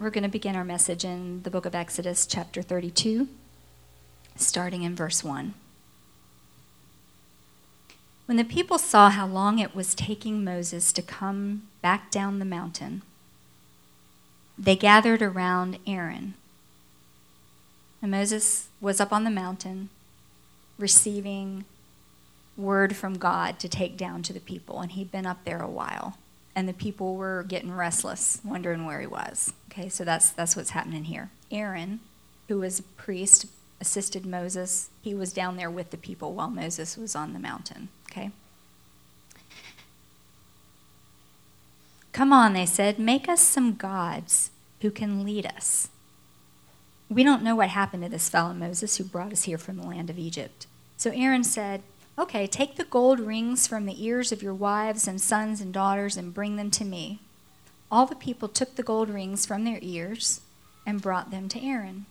we're going to begin our message in the book of Exodus, chapter 32, starting in verse 1. When the people saw how long it was taking Moses to come back down the mountain, they gathered around Aaron. And Moses was up on the mountain receiving word from God to take down to the people, and he'd been up there a while. And the people were getting restless, wondering where he was. Okay, so that's, that's what's happening here. Aaron, who was a priest, assisted Moses. He was down there with the people while Moses was on the mountain. Okay? Come on, they said, make us some gods who can lead us. We don't know what happened to this fellow Moses who brought us here from the land of Egypt. So Aaron said, Okay, take the gold rings from the ears of your wives and sons and daughters and bring them to me. All the people took the gold rings from their ears and brought them to Aaron.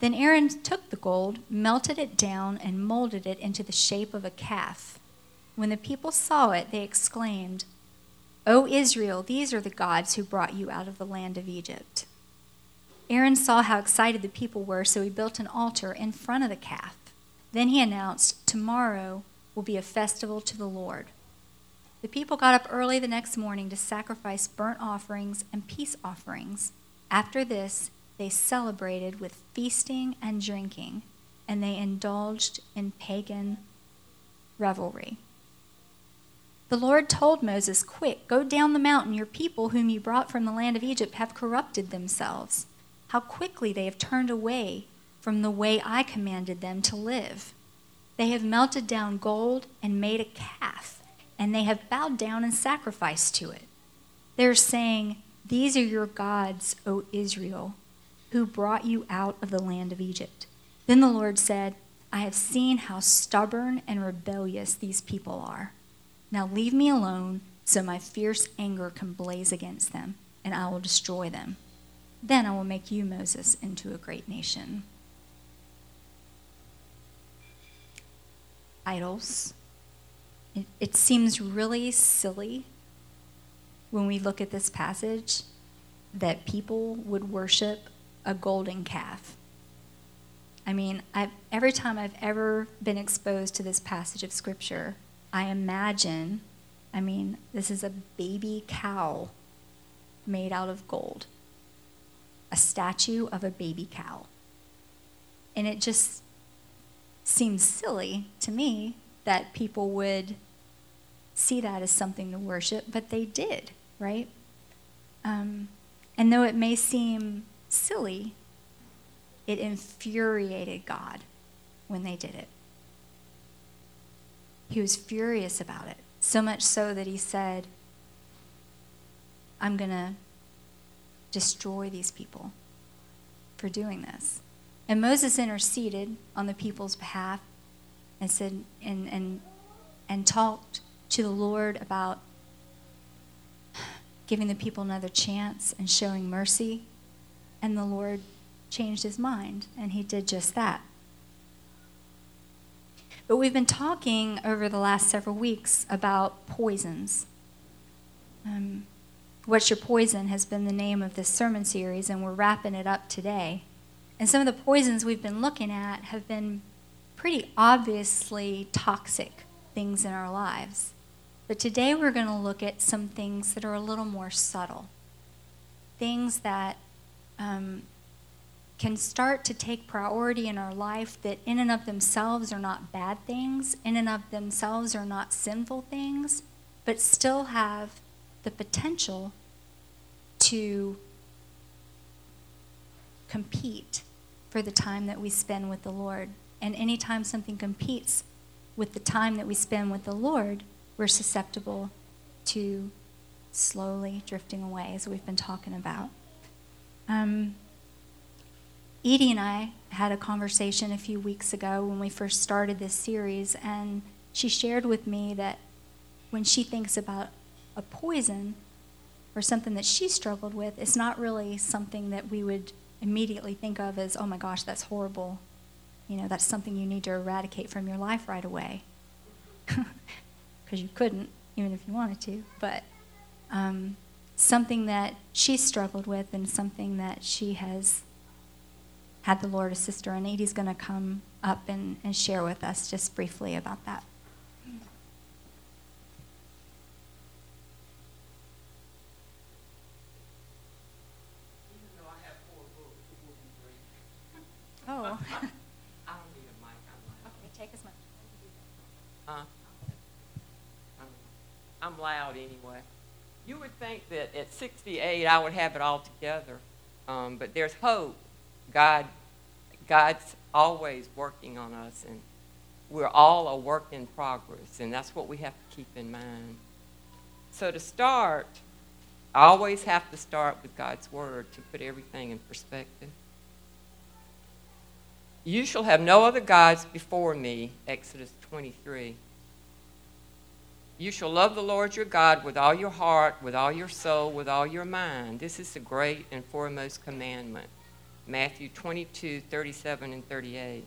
Then Aaron took the gold, melted it down, and molded it into the shape of a calf. When the people saw it, they exclaimed, O Israel, these are the gods who brought you out of the land of Egypt. Aaron saw how excited the people were, so he built an altar in front of the calf. Then he announced, Tomorrow will be a festival to the Lord. The people got up early the next morning to sacrifice burnt offerings and peace offerings. After this, they celebrated with feasting and drinking, and they indulged in pagan revelry. The Lord told Moses, Quick, go down the mountain. Your people, whom you brought from the land of Egypt, have corrupted themselves. How quickly they have turned away from the way I commanded them to live. They have melted down gold and made a calf, and they have bowed down and sacrificed to it. They're saying, These are your gods, O Israel, who brought you out of the land of Egypt. Then the Lord said, I have seen how stubborn and rebellious these people are. Now leave me alone so my fierce anger can blaze against them, and I will destroy them. Then I will make you, Moses, into a great nation. Idols. It, it seems really silly when we look at this passage that people would worship a golden calf. I mean, I've, every time I've ever been exposed to this passage of Scripture, I imagine, I mean, this is a baby cow made out of gold, a statue of a baby cow. And it just seems silly to me that people would see that as something to worship, but they did, right? Um, and though it may seem silly, it infuriated God when they did it. He was furious about it, so much so that he said, I'm going to destroy these people for doing this. And Moses interceded on the people's behalf and said and and and talked to the Lord about giving the people another chance and showing mercy. And the Lord changed his mind, and he did just that. But we've been talking over the last several weeks about poisons. Um, What's Your Poison has been the name of this sermon series, and we're wrapping it up today. And some of the poisons we've been looking at have been pretty obviously toxic things in our lives. But today we're going to look at some things that are a little more subtle. Things that um, can start to take priority in our life that in and of themselves are not bad things, in and of themselves are not sinful things, but still have the potential to compete for the time that we spend with the Lord. And anytime something competes with the time that we spend with the Lord, we're susceptible to slowly drifting away, as we've been talking about. Um, Edie and I had a conversation a few weeks ago when we first started this series, and she shared with me that when she thinks about a poison or something that she struggled with, it's not really something that we would immediately think of as, oh my gosh, that's horrible. You know, that's something you need to eradicate from your life right away. Because you couldn't, even if you wanted to. But um, something that she struggled with and something that she has had the Lord assist her And Edie's going to come up and, and share with us just briefly about that. Oh. I'm loud Okay, take as much. Huh? I'm loud anyway. You would think that at 68 I would have it all together, um, but there's hope. God, God's always working on us, and we're all a work in progress, and that's what we have to keep in mind. So to start, I always have to start with God's word to put everything in perspective. You shall have no other gods before me, Exodus 23. You shall love the Lord your God with all your heart, with all your soul, with all your mind. This is the great and foremost commandment. Matthew 22, 37, and 38.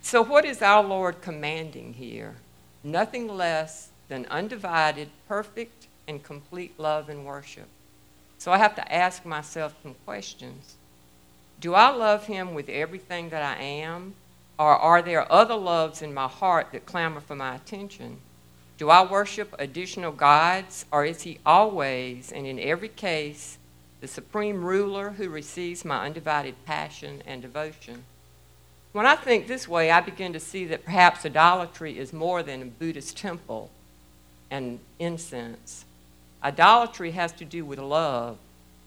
So, what is our Lord commanding here? Nothing less than undivided, perfect, and complete love and worship. So, I have to ask myself some questions. Do I love Him with everything that I am? Or are there other loves in my heart that clamor for my attention? Do I worship additional gods, or is He always and in every case the supreme ruler who receives my undivided passion and devotion? When I think this way, I begin to see that perhaps idolatry is more than a Buddhist temple and incense. Idolatry has to do with love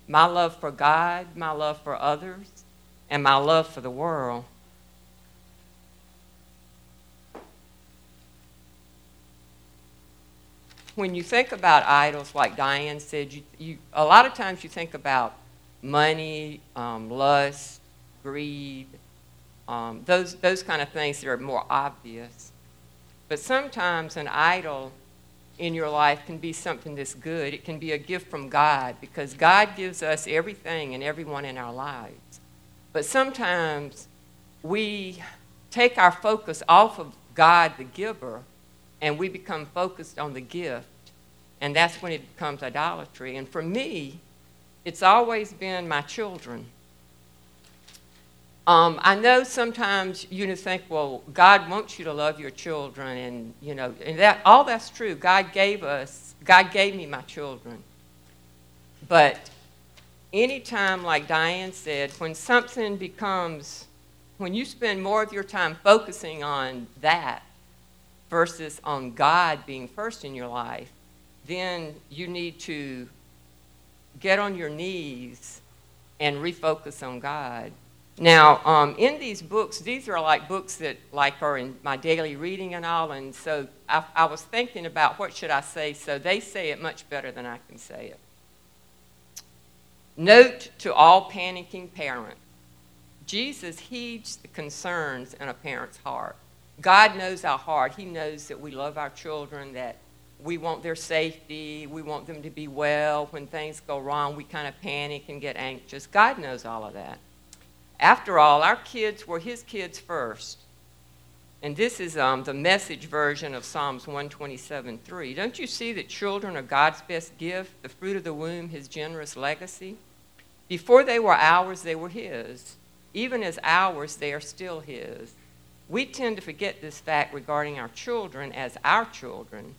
my love for God, my love for others, and my love for the world. when you think about idols, like Diane said, you, you, a lot of times you think about money, um, lust, greed, um, those, those kind of things that are more obvious. But sometimes an idol in your life can be something that's good. It can be a gift from God because God gives us everything and everyone in our lives. But sometimes we take our focus off of God, the giver, and we become focused on the gift, and that's when it becomes idolatry. And for me, it's always been my children. Um, I know sometimes you think, well, God wants you to love your children, and you know, and that all that's true. God gave us, God gave me my children. But anytime, like Diane said, when something becomes, when you spend more of your time focusing on that versus on God being first in your life, then you need to get on your knees and refocus on God. Now, um, in these books, these are like books that like are in my daily reading and all, and so I, I was thinking about what should I say. So they say it much better than I can say it. Note to all panicking parents: Jesus heeds the concerns in a parent's heart. God knows our heart. He knows that we love our children, that we want their safety, we want them to be well. When things go wrong, we kind of panic and get anxious. God knows all of that. After all, our kids were His kids first. And this is um, the message version of Psalms 127:3. Don't you see that children are God's best gift, the fruit of the womb, His generous legacy? Before they were ours, they were His. Even as ours, they are still His. We tend to forget this fact regarding our children as our children,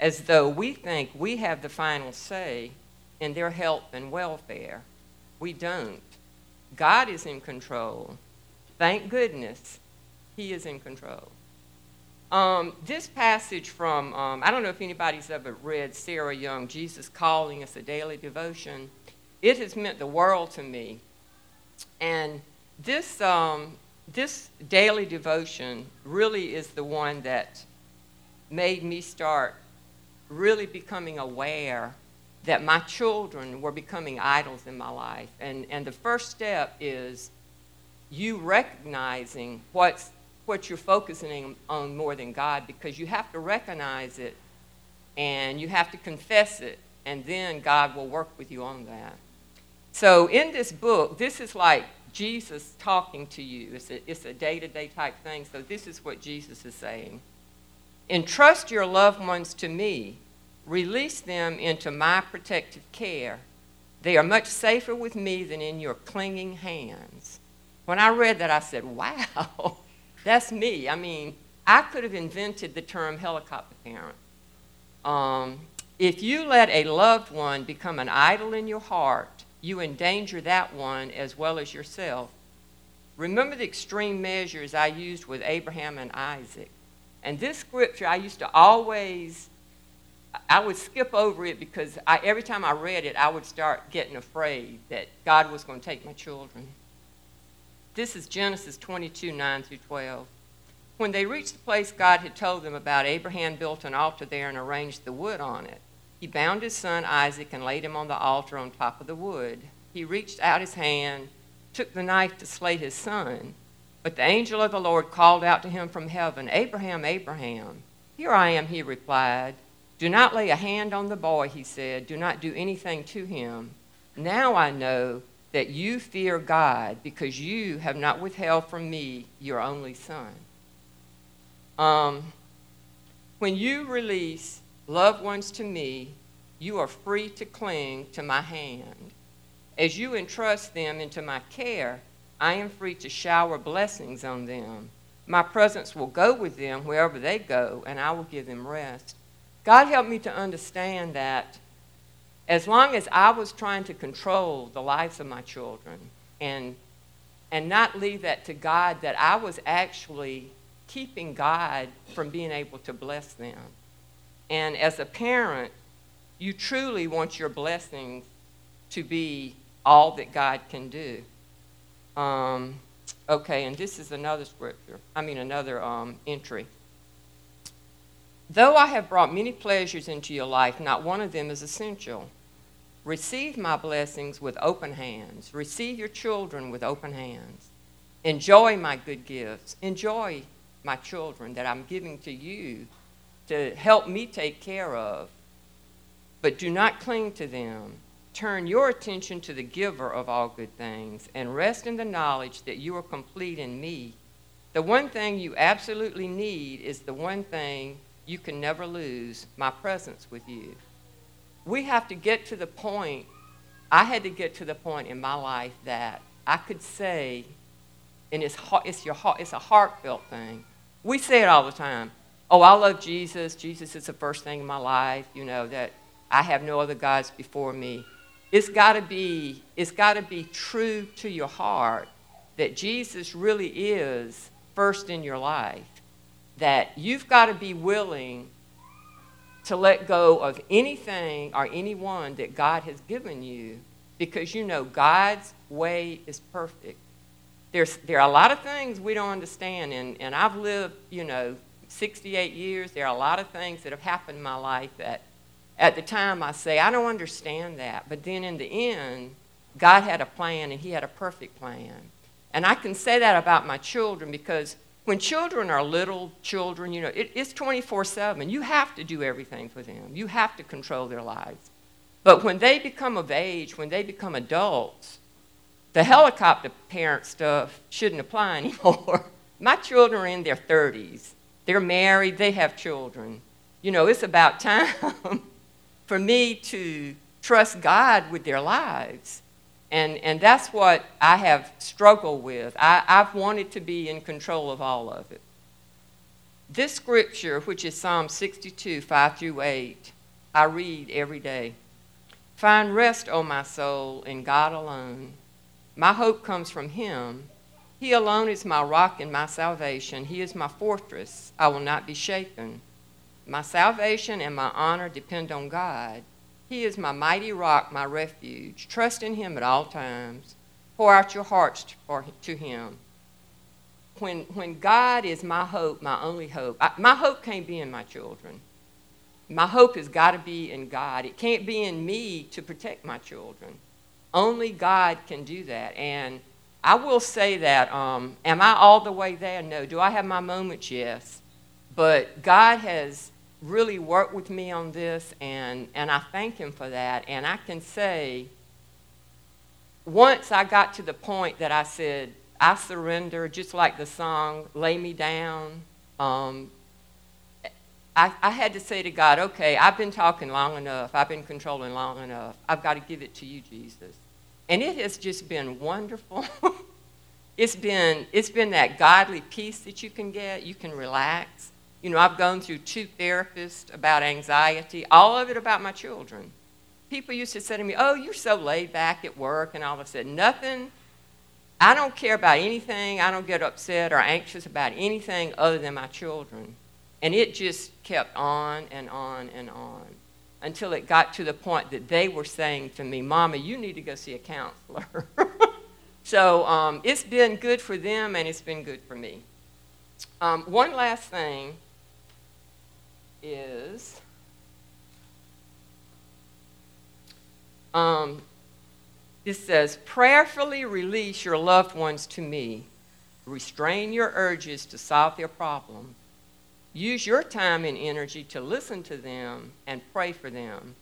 as though we think we have the final say in their health and welfare. We don't. God is in control. Thank goodness He is in control. Um, this passage from, um, I don't know if anybody's ever read Sarah Young, Jesus Calling Us a Daily Devotion. It has meant the world to me. And this, um, this daily devotion really is the one that made me start really becoming aware that my children were becoming idols in my life. And, and the first step is you recognizing what's, what you're focusing on more than God because you have to recognize it and you have to confess it, and then God will work with you on that. So, in this book, this is like Jesus talking to you. It's a, day-to-day type thing. So this is what Jesus is saying. Entrust your loved ones to me. Release them into my protective care. They are much safer with me than in your clinging hands. When I read that, I said, wow, that's me. I mean, I could have invented the term helicopter parent. Um, if you let a loved one become an idol in your heart, you endanger that one as well as yourself. Remember the extreme measures I used with Abraham and Isaac. And this scripture, I used to always, I would skip over it because I, every time I read it, I would start getting afraid that God was going to take my children. This is Genesis 22 9 through 12. When they reached the place God had told them about, Abraham built an altar there and arranged the wood on it. He bound his son Isaac and laid him on the altar on top of the wood. He reached out his hand, took the knife to slay his son. But the angel of the Lord called out to him from heaven, Abraham, Abraham. Here I am, he replied. Do not lay a hand on the boy, he said. Do not do anything to him. Now I know that you fear God because you have not withheld from me your only son. Um, when you release loved ones to me, you are free to cling to my hand. As you entrust them into my care, I am free to shower blessings on them. My presence will go with them wherever they go, and I will give them rest. God helped me to understand that as long as I was trying to control the lives of my children and, and not leave that to God, that I was actually keeping God from being able to bless them. And as a parent, you truly want your blessings to be all that God can do. Um, okay, and this is another scripture, I mean, another um, entry. Though I have brought many pleasures into your life, not one of them is essential. Receive my blessings with open hands. Receive your children with open hands. Enjoy my good gifts. Enjoy my children that I'm giving to you to help me take care of. But do not cling to them. Turn your attention to the giver of all good things and rest in the knowledge that you are complete in me. The one thing you absolutely need is the one thing you can never lose my presence with you. We have to get to the point, I had to get to the point in my life that I could say, and it's, it's, your, heart, it's a heartfelt thing. We say it all the time oh, I love Jesus. Jesus is the first thing in my life, you know, that I have no other gods before me. It's got to be it's got to be true to your heart that Jesus really is first in your life. That you've got to be willing to let go of anything or anyone that God has given you because you know God's way is perfect. There's, there are a lot of things we don't understand, and, and I've lived, you know, 68 years, there are a lot of things that have happened in my life that at the time I say, I don't understand that. But then in the end, God had a plan and He had a perfect plan. And I can say that about my children because when children are little children, you know, it, it's 24 7. You have to do everything for them, you have to control their lives. But when they become of age, when they become adults, the helicopter parent stuff shouldn't apply anymore. my children are in their 30s. They're married, they have children. You know, it's about time for me to trust God with their lives. And, and that's what I have struggled with. I, I've wanted to be in control of all of it. This scripture, which is Psalm 62, 5 through 8, I read every day. Find rest, O my soul, in God alone. My hope comes from Him he alone is my rock and my salvation. He is my fortress. I will not be shaken. My salvation and my honor depend on God. He is my mighty rock, my refuge. Trust in Him at all times. Pour out your hearts to Him. When, when God is my hope, my only hope, I, my hope can't be in my children. My hope has got to be in God. It can't be in me to protect my children. Only God can do that. And I will say that. Um, am I all the way there? No. Do I have my moments? Yes. But God has really worked with me on this, and, and I thank Him for that. And I can say, once I got to the point that I said, I surrender, just like the song, Lay Me Down, um, I, I had to say to God, okay, I've been talking long enough. I've been controlling long enough. I've got to give it to you, Jesus. And it has just been wonderful. it's been it's been that godly peace that you can get. You can relax. You know, I've gone through two therapists about anxiety, all of it about my children. People used to say to me, "Oh, you're so laid back at work," and all of a sudden, nothing. I don't care about anything. I don't get upset or anxious about anything other than my children. And it just kept on and on and on until it got to the point that they were saying to me, Mama, you need to go see a counselor. so um, it's been good for them and it's been good for me. Um, one last thing is um, it says, prayerfully release your loved ones to me. Restrain your urges to solve their problem Use your time and energy to listen to them and pray for them.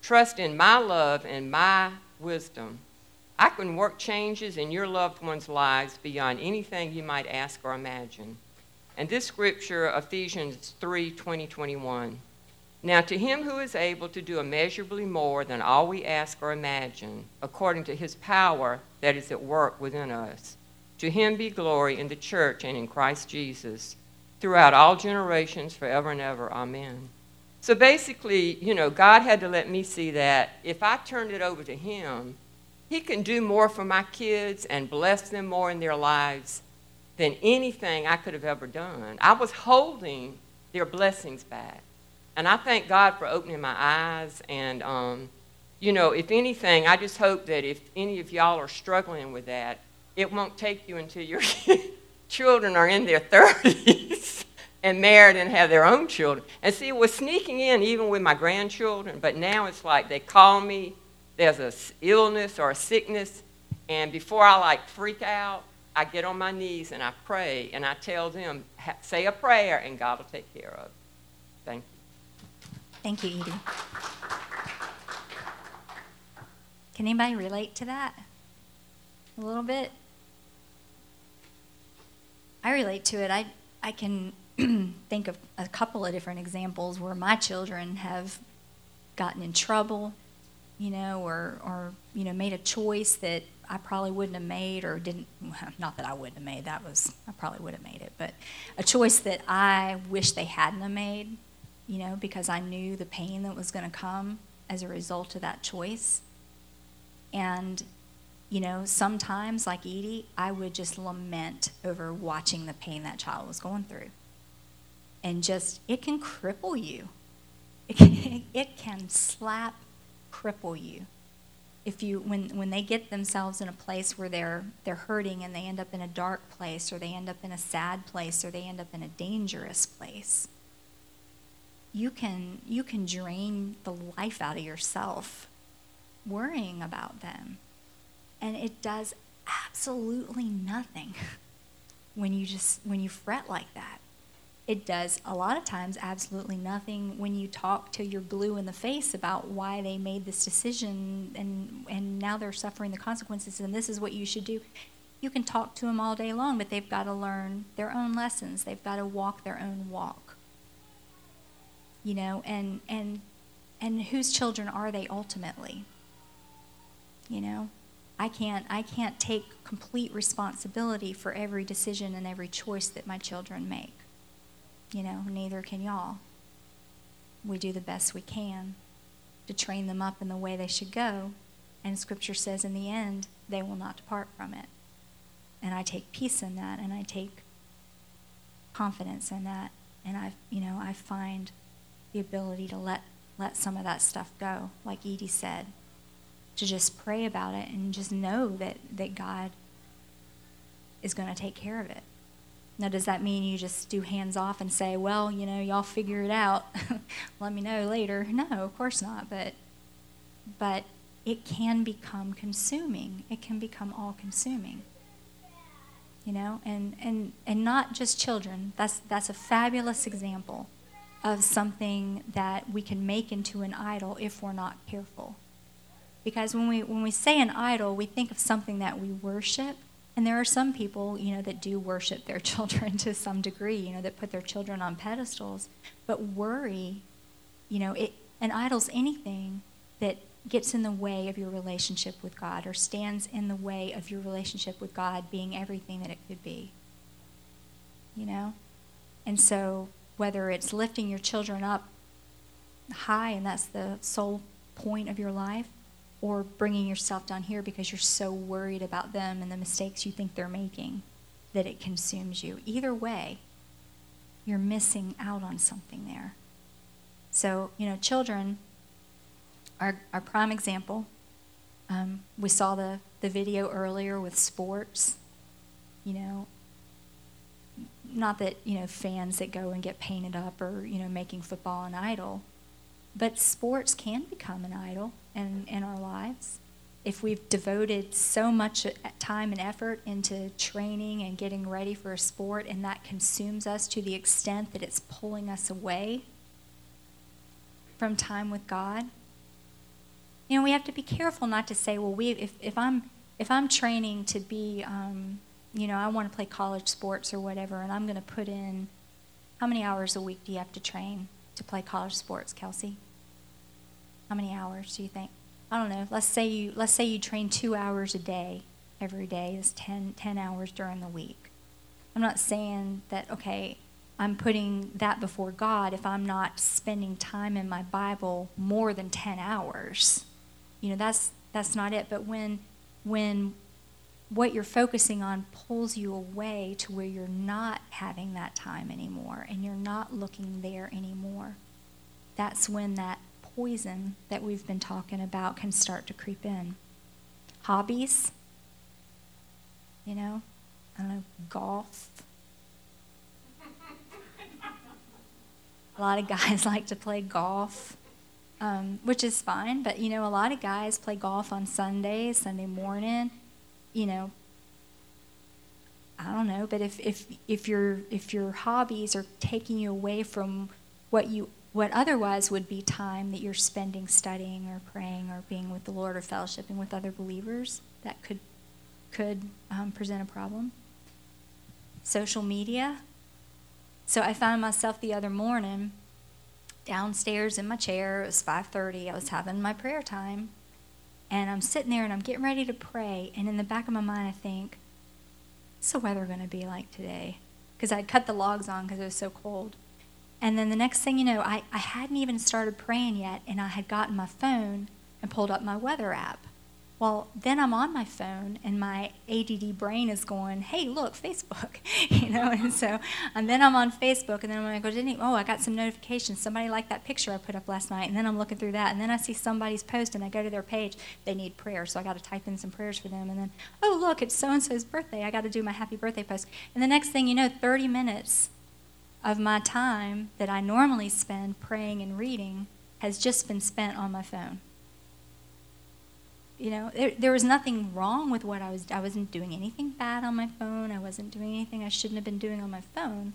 Trust in my love and my wisdom. I can work changes in your loved ones' lives beyond anything you might ask or imagine. And this scripture, Ephesians 3 20, 21. Now, to him who is able to do immeasurably more than all we ask or imagine, according to his power that is at work within us, to him be glory in the church and in Christ Jesus throughout all generations, forever and ever. Amen. So basically, you know, God had to let me see that if I turned it over to Him, He can do more for my kids and bless them more in their lives than anything I could have ever done. I was holding their blessings back. And I thank God for opening my eyes. And, um, you know, if anything, I just hope that if any of y'all are struggling with that, it won't take you until your children are in their 30s and married and have their own children. And see, it was sneaking in even with my grandchildren, but now it's like they call me, there's a illness or a sickness, and before I like freak out, I get on my knees and I pray and I tell them, say a prayer and God will take care of it. Thank you. Thank you, Edie. Can anybody relate to that? A little bit? I relate to it. I, I can think of a couple of different examples where my children have gotten in trouble, you know, or, or you know, made a choice that I probably wouldn't have made or didn't, not that I wouldn't have made, that was, I probably would have made it, but a choice that I wish they hadn't have made, you know, because I knew the pain that was going to come as a result of that choice. And you know, sometimes, like Edie, I would just lament over watching the pain that child was going through. And just, it can cripple you. It can, it can slap, cripple you. If you, when, when they get themselves in a place where they're, they're hurting and they end up in a dark place or they end up in a sad place or they end up in a dangerous place, you can, you can drain the life out of yourself worrying about them. And it does absolutely nothing when you just when you fret like that it does a lot of times absolutely nothing when you talk to your blue in the face about why they made this decision and and now they're suffering the consequences and this is what you should do. You can talk to them all day long but they've got to learn their own lessons. They've got to walk their own walk. You know and and and whose children are they ultimately? You know I can't, I can't take complete responsibility for every decision and every choice that my children make. You know, neither can y'all. We do the best we can to train them up in the way they should go. And Scripture says in the end, they will not depart from it. And I take peace in that, and I take confidence in that. And I, you know, I find the ability to let, let some of that stuff go, like Edie said to just pray about it and just know that, that God is going to take care of it. Now, does that mean you just do hands off and say, well, you know, y'all figure it out. Let me know later? No, of course not. But, but it can become consuming. It can become all consuming. You know, and, and, and not just children. That's, that's a fabulous example of something that we can make into an idol if we're not careful. Because when we, when we say an idol, we think of something that we worship, And there are some people, you know, that do worship their children to some degree, you know, that put their children on pedestals. But worry, you know, it, an idol's anything that gets in the way of your relationship with God or stands in the way of your relationship with God being everything that it could be. You know? And so, whether it's lifting your children up high and that's the sole point of your life, or bringing yourself down here because you're so worried about them and the mistakes you think they're making that it consumes you. Either way, you're missing out on something there. So, you know, children are our prime example. Um, we saw the, the video earlier with sports. You know, not that, you know, fans that go and get painted up or, you know, making football an idol, but sports can become an idol in, in our lives. If we've devoted so much time and effort into training and getting ready for a sport, and that consumes us to the extent that it's pulling us away from time with God, you know, we have to be careful not to say, well, we, if, if I'm if I'm training to be, um, you know, I want to play college sports or whatever, and I'm going to put in, how many hours a week do you have to train to play college sports, Kelsey? How many hours do you think? I don't know. Let's say you let's say you train two hours a day every day is 10, 10 hours during the week. I'm not saying that okay, I'm putting that before God if I'm not spending time in my Bible more than 10 hours. You know, that's that's not it. But when when what you're focusing on pulls you away to where you're not having that time anymore and you're not looking there anymore, that's when that poison that we've been talking about can start to creep in. Hobbies, you know, I don't know, golf. a lot of guys like to play golf, um, which is fine, but you know, a lot of guys play golf on Sunday, Sunday morning, you know. I don't know, but if, if if your if your hobbies are taking you away from what you what otherwise would be time that you're spending studying or praying or being with the Lord or fellowshipping with other believers, that could could um, present a problem. Social media. So I found myself the other morning downstairs in my chair. It was 5:30. I was having my prayer time, and I'm sitting there and I'm getting ready to pray. And in the back of my mind, I think, "What's the weather going to be like today?" Because I'd cut the logs on because it was so cold. And then the next thing you know, I, I hadn't even started praying yet, and I had gotten my phone and pulled up my weather app. Well, then I'm on my phone, and my ADD brain is going, "Hey, look, Facebook," you know. And so, and then I'm on Facebook, and then I'm like, "Oh, I got some notifications. Somebody liked that picture I put up last night." And then I'm looking through that, and then I see somebody's post, and I go to their page. They need prayer, so I got to type in some prayers for them. And then, oh, look, it's so and so's birthday. I got to do my happy birthday post. And the next thing you know, 30 minutes of my time that I normally spend praying and reading has just been spent on my phone. You know, there, there was nothing wrong with what I was. I wasn't doing anything bad on my phone. I wasn't doing anything I shouldn't have been doing on my phone.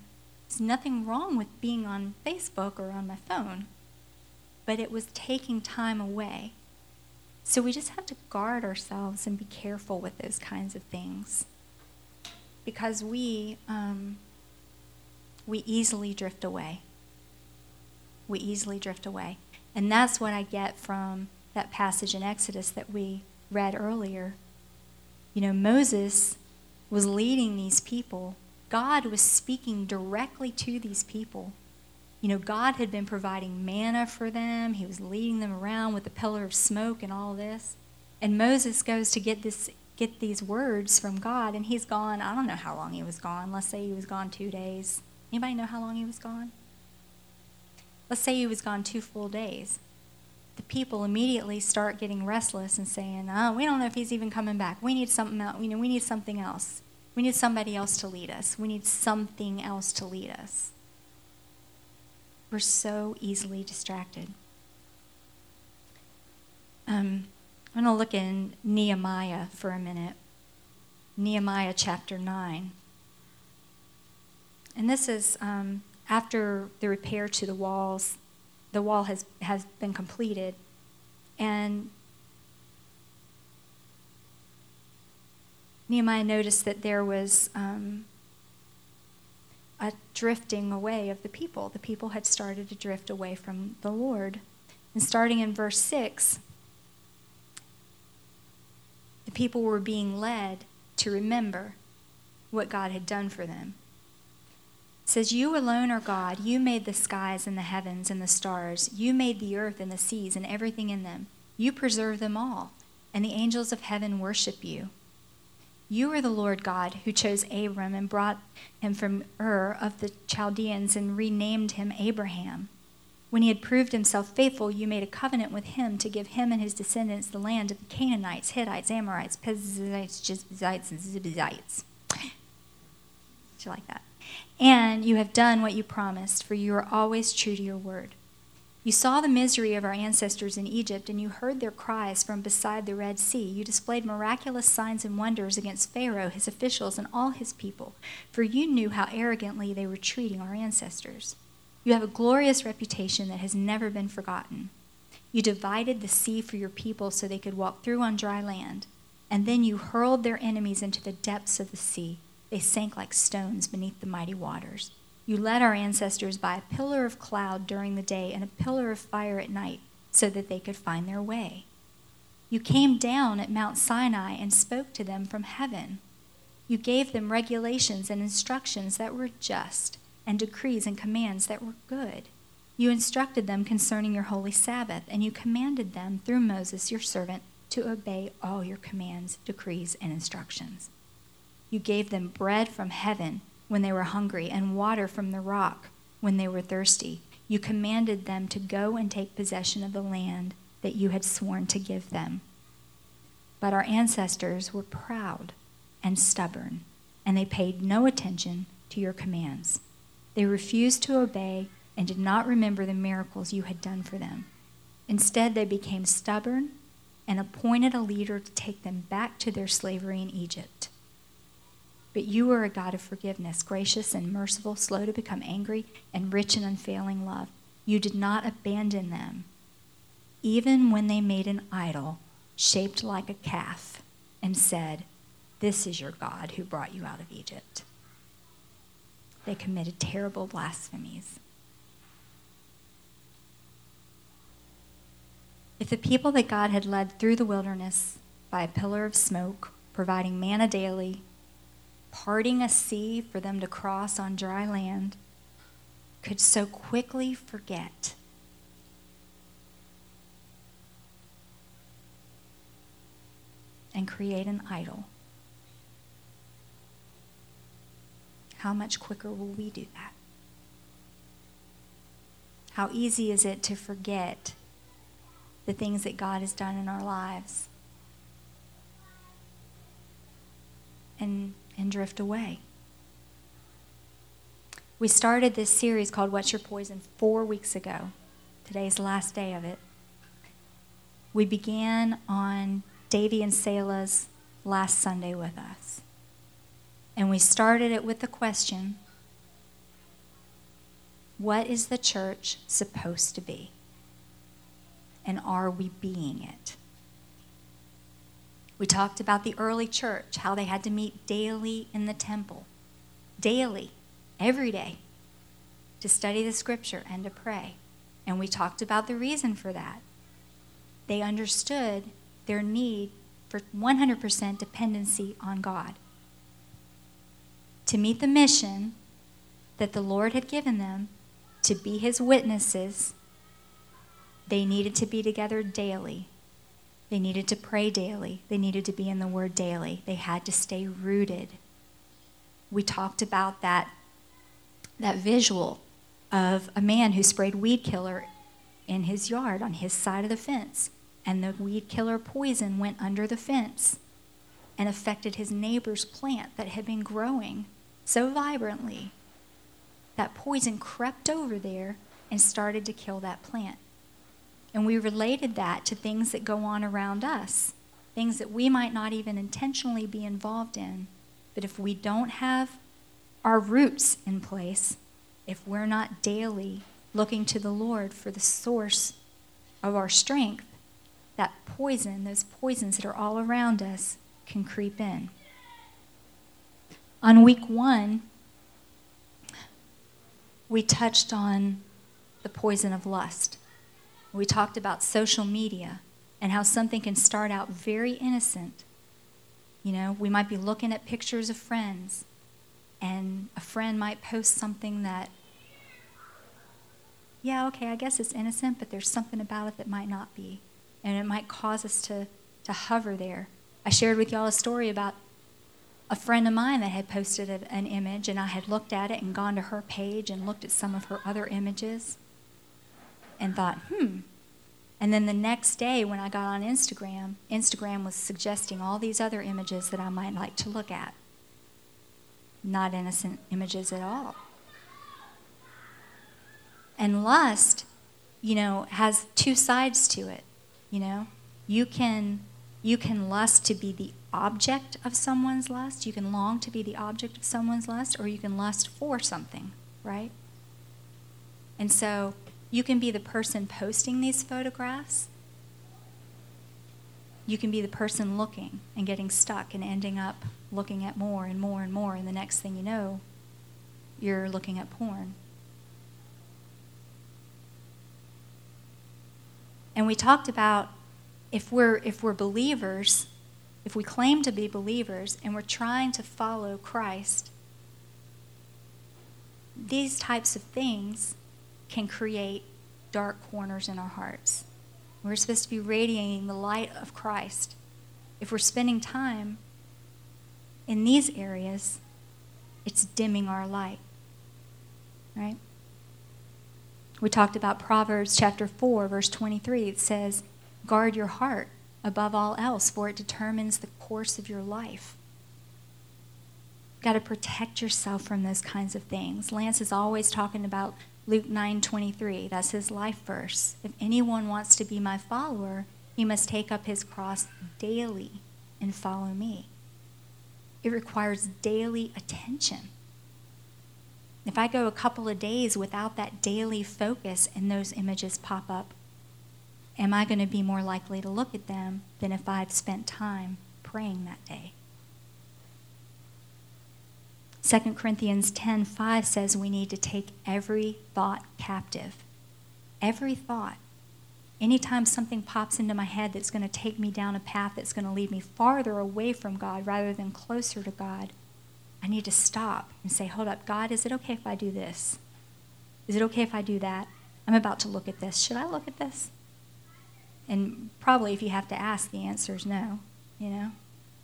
There's nothing wrong with being on Facebook or on my phone. But it was taking time away. So we just have to guard ourselves and be careful with those kinds of things. Because we, um, we easily drift away. We easily drift away. And that's what I get from that passage in Exodus that we read earlier. You know, Moses was leading these people, God was speaking directly to these people. You know, God had been providing manna for them, He was leading them around with the pillar of smoke and all this. And Moses goes to get this get these words from God and he's gone, I don't know how long he was gone. Let's say he was gone 2 days. Anybody know how long he was gone? Let's say he was gone two full days. The people immediately start getting restless and saying, "Oh, we don't know if he's even coming back. We need something else. You know, we need something else. We need somebody else to lead us. We need something else to lead us." We're so easily distracted. Um, I'm going to look in Nehemiah for a minute. Nehemiah chapter 9. And this is um, after the repair to the walls. The wall has, has been completed. And Nehemiah noticed that there was um, a drifting away of the people. The people had started to drift away from the Lord. And starting in verse 6, the people were being led to remember what God had done for them. Says, You alone are God. You made the skies and the heavens and the stars. You made the earth and the seas and everything in them. You preserve them all, and the angels of heaven worship you. You are the Lord God who chose Abram and brought him from Ur of the Chaldeans and renamed him Abraham. When he had proved himself faithful, you made a covenant with him to give him and his descendants the land of the Canaanites, Hittites, Amorites, Perizzites, Jebusites, and Zibizites. Did you like that? And you have done what you promised, for you are always true to your word. You saw the misery of our ancestors in Egypt, and you heard their cries from beside the Red Sea. You displayed miraculous signs and wonders against Pharaoh, his officials, and all his people, for you knew how arrogantly they were treating our ancestors. You have a glorious reputation that has never been forgotten. You divided the sea for your people so they could walk through on dry land, and then you hurled their enemies into the depths of the sea. They sank like stones beneath the mighty waters. You led our ancestors by a pillar of cloud during the day and a pillar of fire at night so that they could find their way. You came down at Mount Sinai and spoke to them from heaven. You gave them regulations and instructions that were just, and decrees and commands that were good. You instructed them concerning your holy Sabbath, and you commanded them through Moses, your servant, to obey all your commands, decrees, and instructions. You gave them bread from heaven when they were hungry, and water from the rock when they were thirsty. You commanded them to go and take possession of the land that you had sworn to give them. But our ancestors were proud and stubborn, and they paid no attention to your commands. They refused to obey and did not remember the miracles you had done for them. Instead, they became stubborn and appointed a leader to take them back to their slavery in Egypt. But you are a God of forgiveness, gracious and merciful, slow to become angry, and rich in unfailing love. You did not abandon them, even when they made an idol shaped like a calf and said, This is your God who brought you out of Egypt. They committed terrible blasphemies. If the people that God had led through the wilderness by a pillar of smoke, providing manna daily, parting a sea for them to cross on dry land, could so quickly forget. And create an idol. How much quicker will we do that? How easy is it to forget the things that God has done in our lives? And and drift away. We started this series called What's Your Poison four weeks ago. Today's the last day of it. We began on Davy and Selah's last Sunday with us. And we started it with the question What is the church supposed to be? And are we being it? We talked about the early church, how they had to meet daily in the temple, daily, every day, to study the scripture and to pray. And we talked about the reason for that. They understood their need for 100% dependency on God. To meet the mission that the Lord had given them to be his witnesses, they needed to be together daily they needed to pray daily. They needed to be in the Word daily. They had to stay rooted. We talked about that, that visual of a man who sprayed weed killer in his yard on his side of the fence, and the weed killer poison went under the fence and affected his neighbor's plant that had been growing so vibrantly. That poison crept over there and started to kill that plant. And we related that to things that go on around us, things that we might not even intentionally be involved in. But if we don't have our roots in place, if we're not daily looking to the Lord for the source of our strength, that poison, those poisons that are all around us, can creep in. On week one, we touched on the poison of lust. We talked about social media and how something can start out very innocent. You know, we might be looking at pictures of friends, and a friend might post something that, yeah, okay, I guess it's innocent, but there's something about it that might not be. And it might cause us to, to hover there. I shared with y'all a story about a friend of mine that had posted an image, and I had looked at it and gone to her page and looked at some of her other images and thought, hmm. And then the next day, when I got on Instagram, Instagram was suggesting all these other images that I might like to look at. Not innocent images at all. And lust, you know, has two sides to it. You know, you can you can lust to be the object of someone's lust. You can long to be the object of someone's lust, or you can lust for something, right? And so you can be the person posting these photographs. You can be the person looking and getting stuck and ending up looking at more and more and more. And the next thing you know, you're looking at porn. And we talked about if we're, if we're believers, if we claim to be believers and we're trying to follow Christ, these types of things can create dark corners in our hearts. We're supposed to be radiating the light of Christ. If we're spending time in these areas, it's dimming our light. Right? We talked about Proverbs chapter 4, verse 23. It says, Guard your heart above all else, for it determines the course of your life. You've got to protect yourself from those kinds of things. Lance is always talking about Luke 9:23. That's his life verse. If anyone wants to be my follower, he must take up his cross daily and follow me. It requires daily attention. If I go a couple of days without that daily focus and those images pop up, am I going to be more likely to look at them than if I've spent time praying that day? 2 Corinthians 10:5 says we need to take every thought captive. Every thought. Anytime something pops into my head that's going to take me down a path that's going to lead me farther away from God rather than closer to God, I need to stop and say, Hold up, God, is it okay if I do this? Is it okay if I do that? I'm about to look at this. Should I look at this? And probably if you have to ask, the answer is no, you know?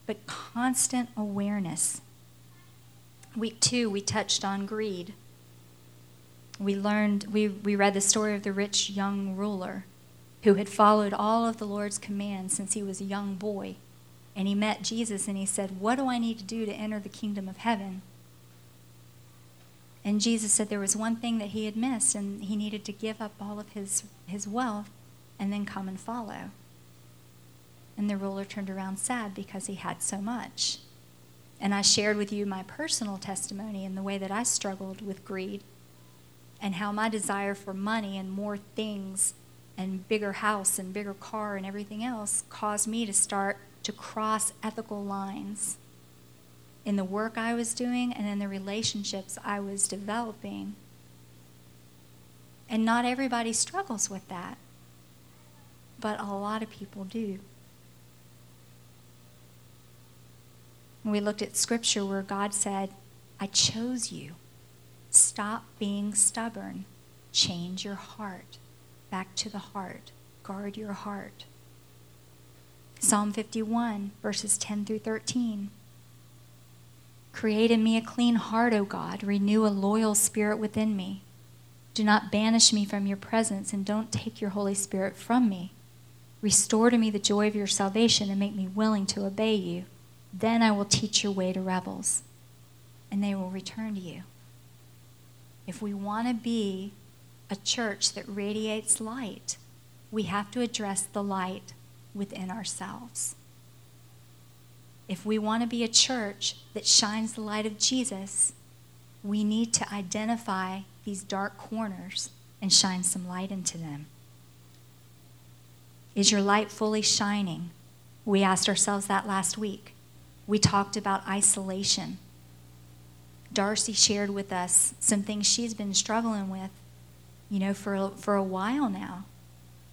But constant awareness. Week two, we touched on greed. We learned, we, we read the story of the rich young ruler who had followed all of the Lord's commands since he was a young boy. And he met Jesus and he said, What do I need to do to enter the kingdom of heaven? And Jesus said there was one thing that he had missed, and he needed to give up all of his, his wealth and then come and follow. And the ruler turned around sad because he had so much. And I shared with you my personal testimony and the way that I struggled with greed and how my desire for money and more things and bigger house and bigger car and everything else caused me to start to cross ethical lines in the work I was doing and in the relationships I was developing. And not everybody struggles with that, but a lot of people do. We looked at scripture where God said, I chose you. Stop being stubborn. Change your heart. Back to the heart. Guard your heart. Psalm 51, verses 10 through 13. Create in me a clean heart, O God. Renew a loyal spirit within me. Do not banish me from your presence, and don't take your Holy Spirit from me. Restore to me the joy of your salvation, and make me willing to obey you. Then I will teach your way to rebels, and they will return to you. If we want to be a church that radiates light, we have to address the light within ourselves. If we want to be a church that shines the light of Jesus, we need to identify these dark corners and shine some light into them. Is your light fully shining? We asked ourselves that last week. We talked about isolation. Darcy shared with us some things she's been struggling with, you know, for, for a while now.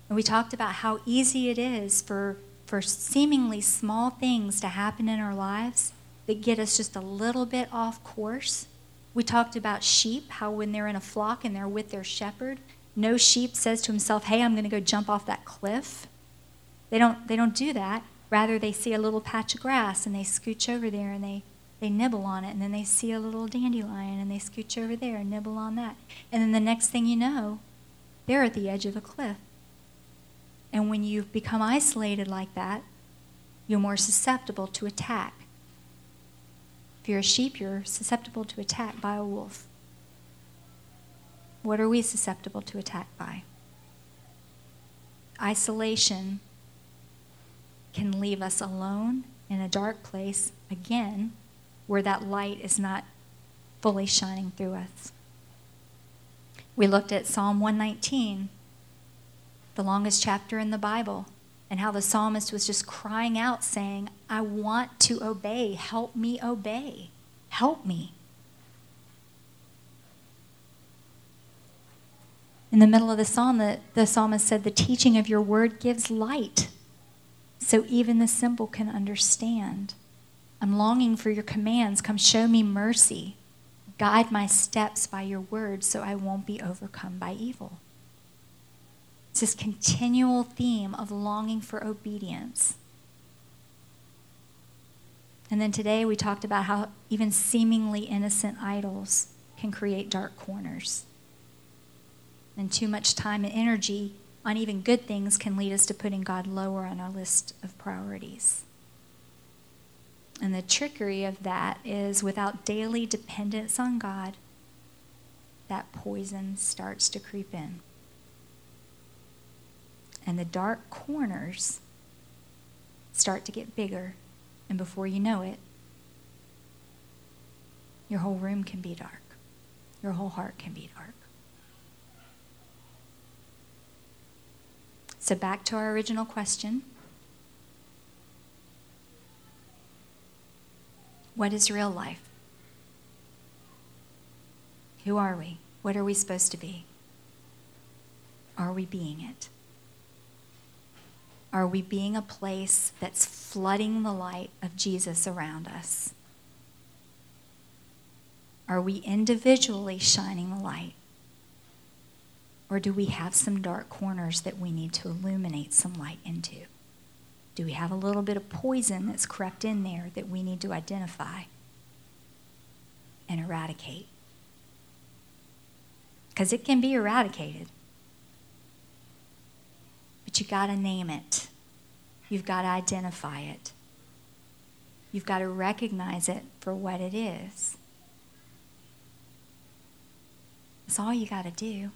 And we talked about how easy it is for, for seemingly small things to happen in our lives that get us just a little bit off course. We talked about sheep, how when they're in a flock and they're with their shepherd, no sheep says to himself, "Hey, I'm going to go jump off that cliff." They don't they don't do that. Rather, they see a little patch of grass and they scooch over there and they they nibble on it, and then they see a little dandelion and they scooch over there and nibble on that. And then the next thing you know, they're at the edge of a cliff. And when you become isolated like that, you're more susceptible to attack. If you're a sheep, you're susceptible to attack by a wolf. What are we susceptible to attack by? Isolation can leave us alone in a dark place again where that light is not fully shining through us. We looked at Psalm 119, the longest chapter in the Bible, and how the psalmist was just crying out, saying, I want to obey. Help me obey. Help me. In the middle of the psalm, the, the psalmist said, The teaching of your word gives light, so even the simple can understand. I'm longing for your commands. Come show me mercy. Guide my steps by your word so I won't be overcome by evil. It's this continual theme of longing for obedience. And then today we talked about how even seemingly innocent idols can create dark corners. And too much time and energy on even good things can lead us to putting God lower on our list of priorities. And the trickery of that is without daily dependence on God, that poison starts to creep in. And the dark corners start to get bigger. And before you know it, your whole room can be dark. Your whole heart can be dark. So, back to our original question What is real life? Who are we? What are we supposed to be? Are we being it? Are we being a place that's flooding the light of Jesus around us? Are we individually shining the light? Or do we have some dark corners that we need to illuminate some light into? Do we have a little bit of poison that's crept in there that we need to identify and eradicate? Because it can be eradicated. But you got to name it. You've got to identify it. You've got to recognize it for what it is. That's all you got to do.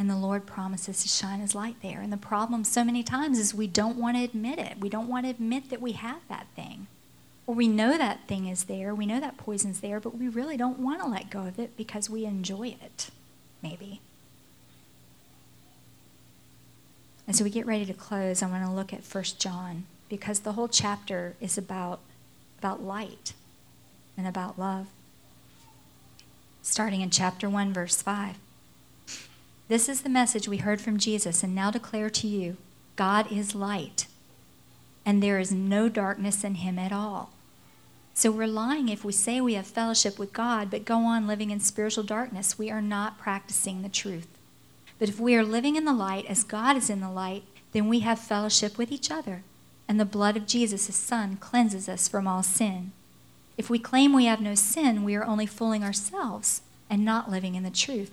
And the Lord promises to shine his light there. And the problem so many times is we don't want to admit it. We don't want to admit that we have that thing. Or we know that thing is there, we know that poison's there, but we really don't want to let go of it because we enjoy it, maybe. And so we get ready to close. I want to look at 1 John because the whole chapter is about, about light and about love. Starting in chapter 1, verse 5. This is the message we heard from Jesus and now declare to you God is light, and there is no darkness in him at all. So we're lying if we say we have fellowship with God but go on living in spiritual darkness. We are not practicing the truth. But if we are living in the light as God is in the light, then we have fellowship with each other, and the blood of Jesus, his Son, cleanses us from all sin. If we claim we have no sin, we are only fooling ourselves and not living in the truth.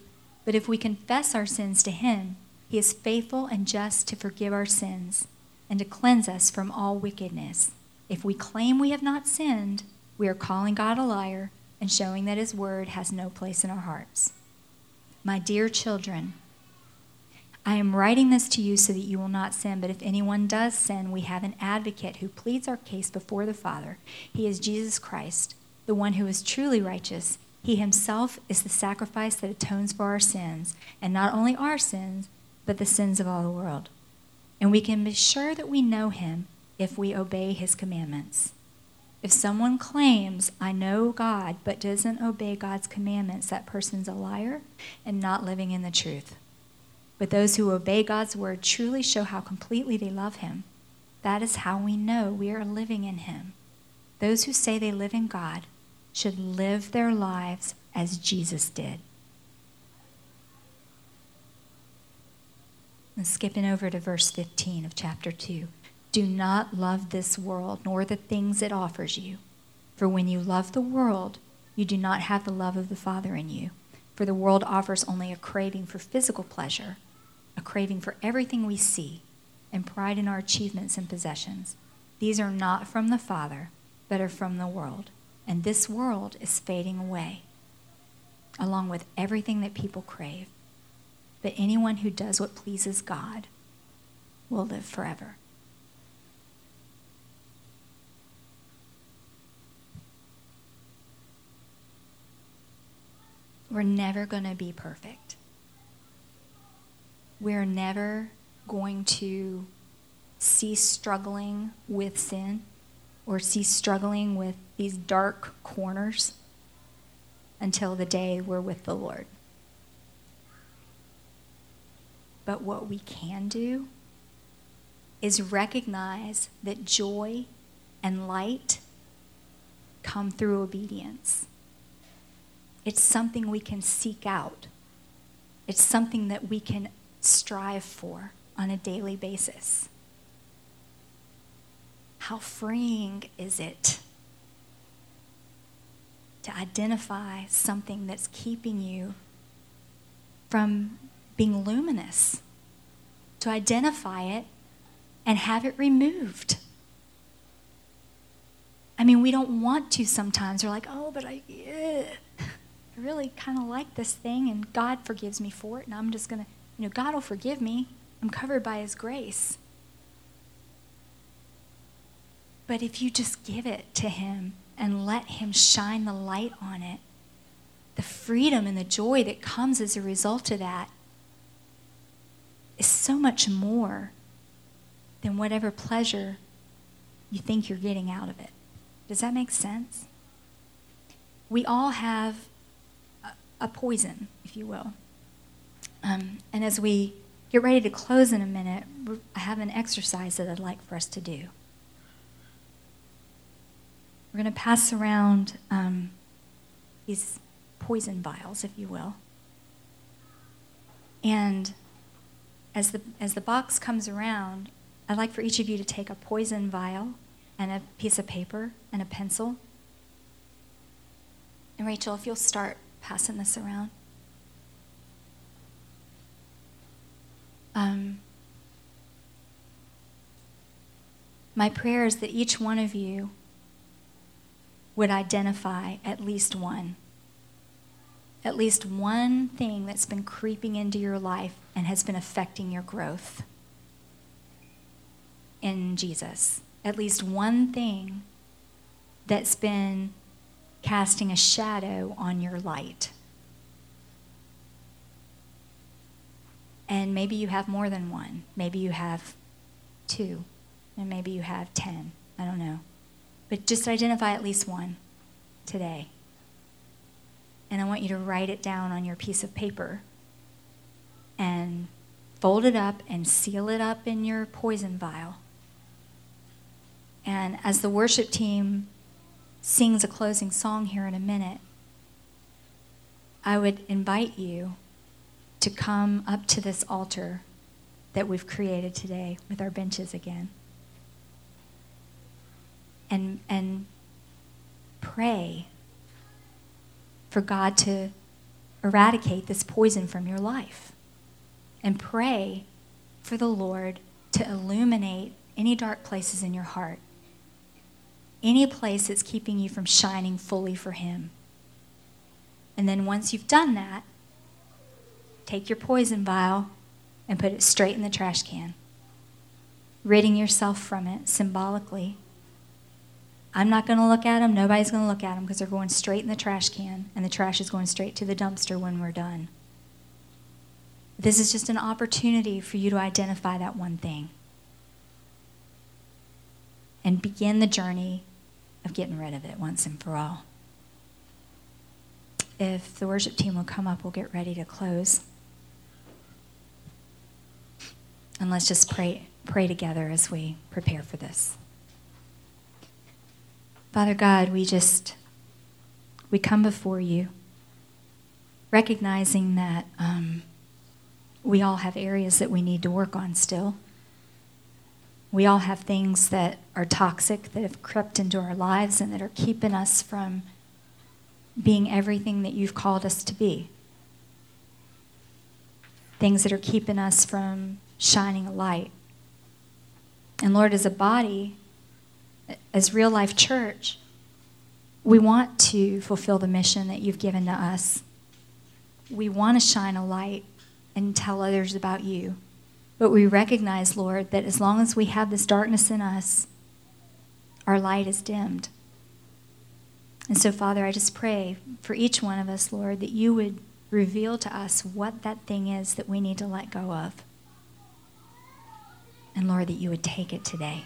But if we confess our sins to him, he is faithful and just to forgive our sins and to cleanse us from all wickedness. If we claim we have not sinned, we are calling God a liar and showing that his word has no place in our hearts. My dear children, I am writing this to you so that you will not sin, but if anyone does sin, we have an advocate who pleads our case before the Father. He is Jesus Christ, the one who is truly righteous he himself is the sacrifice that atones for our sins, and not only our sins, but the sins of all the world. And we can be sure that we know him if we obey his commandments. If someone claims, I know God, but doesn't obey God's commandments, that person's a liar and not living in the truth. But those who obey God's word truly show how completely they love Him. That is how we know we are living in Him. Those who say they live in God should live their lives as Jesus did. And skipping over to verse 15 of chapter 2. Do not love this world, nor the things it offers you. For when you love the world, you do not have the love of the Father in you. For the world offers only a craving for physical pleasure, a craving for everything we see, and pride in our achievements and possessions. These are not from the Father, but are from the world. And this world is fading away, along with everything that people crave. But anyone who does what pleases God will live forever. We're never going to be perfect. We're never going to cease struggling with sin or cease struggling with these dark corners until the day we're with the Lord. But what we can do is recognize that joy and light come through obedience. It's something we can seek out. It's something that we can strive for on a daily basis. How freeing is it to identify something that's keeping you from being luminous, to identify it and have it removed. I mean, we don't want to sometimes. We're like, oh, but I, ugh, I really kind of like this thing, and God forgives me for it, and I'm just going to, you know, God will forgive me. I'm covered by His grace. But if you just give it to Him and let Him shine the light on it, the freedom and the joy that comes as a result of that is so much more than whatever pleasure you think you're getting out of it. Does that make sense? We all have a, poison, if you will. Um, and as we get ready to close in a minute, I have an exercise that I'd like for us to do. We're going to pass around um, these poison vials, if you will. And as the, as the box comes around, I'd like for each of you to take a poison vial and a piece of paper and a pencil. And Rachel, if you'll start passing this around. Um, my prayer is that each one of you would identify at least one at least one thing that's been creeping into your life and has been affecting your growth in Jesus. At least one thing that's been casting a shadow on your light. And maybe you have more than one. Maybe you have two. And maybe you have ten. I don't know. But just identify at least one today and I want you to write it down on your piece of paper and fold it up and seal it up in your poison vial. And as the worship team sings a closing song here in a minute, I would invite you to come up to this altar that we've created today with our benches again. And, and pray for God to eradicate this poison from your life. And pray for the Lord to illuminate any dark places in your heart, any place that's keeping you from shining fully for Him. And then once you've done that, take your poison vial and put it straight in the trash can, ridding yourself from it symbolically I'm not going to look at them. Nobody's going to look at them because they're going straight in the trash can, and the trash is going straight to the dumpster when we're done. This is just an opportunity for you to identify that one thing and begin the journey of getting rid of it once and for all. If the worship team will come up, we'll get ready to close. And let's just pray, pray together as we prepare for this. Father God, we just we come before you, recognizing that um, we all have areas that we need to work on still. We all have things that are toxic that have crept into our lives and that are keeping us from being everything that you've called us to be. Things that are keeping us from shining a light. And Lord, as a body, as real life church, we want to fulfill the mission that you've given to us. We want to shine a light and tell others about you. But we recognize, Lord, that as long as we have this darkness in us, our light is dimmed. And so, Father, I just pray for each one of us, Lord, that you would reveal to us what that thing is that we need to let go of. And Lord, that you would take it today.